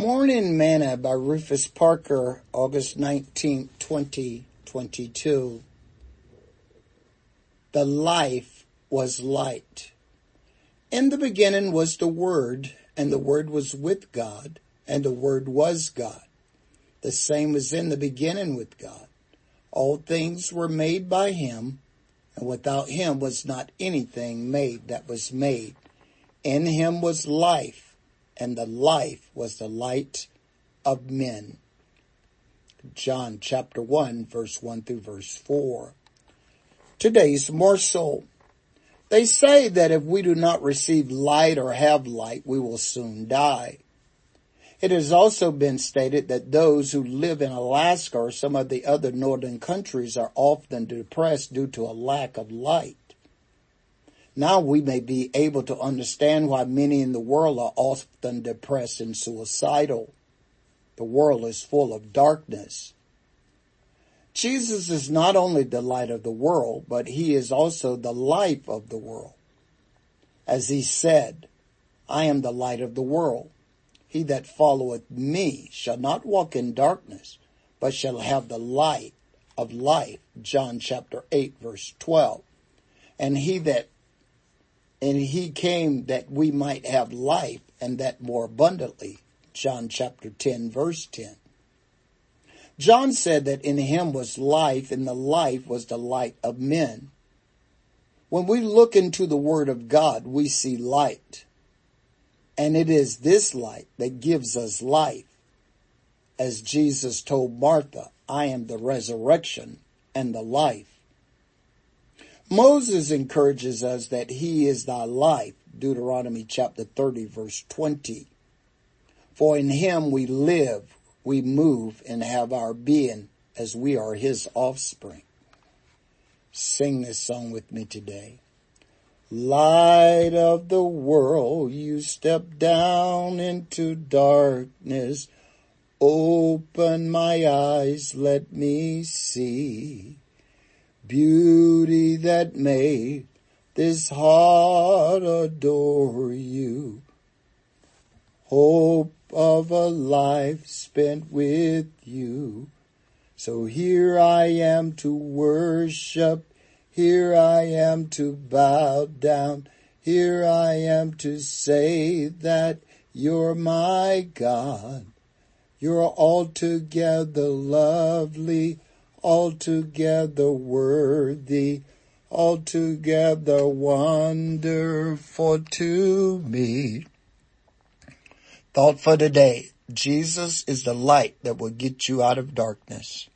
Morning Manna by Rufus Parker, August 19, 2022. The life was light. In the beginning was the Word, and the Word was with God, and the Word was God. The same was in the beginning with God. All things were made by Him, and without Him was not anything made that was made. In Him was life and the life was the light of men. John chapter 1 verse 1 through verse 4. Today's morsel. They say that if we do not receive light or have light, we will soon die. It has also been stated that those who live in Alaska or some of the other northern countries are often depressed due to a lack of light. Now we may be able to understand why many in the world are often depressed and suicidal. The world is full of darkness. Jesus is not only the light of the world, but he is also the life of the world. As he said, I am the light of the world. He that followeth me shall not walk in darkness, but shall have the light of life. John chapter 8 verse 12. And he that and he came that we might have life and that more abundantly. John chapter 10 verse 10. John said that in him was life and the life was the light of men. When we look into the word of God, we see light. And it is this light that gives us life. As Jesus told Martha, I am the resurrection and the life. Moses encourages us that he is thy life, Deuteronomy chapter 30 verse 20. For in him we live, we move and have our being as we are his offspring. Sing this song with me today. Light of the world, you step down into darkness. Open my eyes, let me see beauty that made this heart adore you. Hope of a life spent with you. So here I am to worship. Here I am to bow down. Here I am to say that you're my God. You're altogether lovely altogether worthy, altogether wonderful to me. Thought for today. Jesus is the light that will get you out of darkness.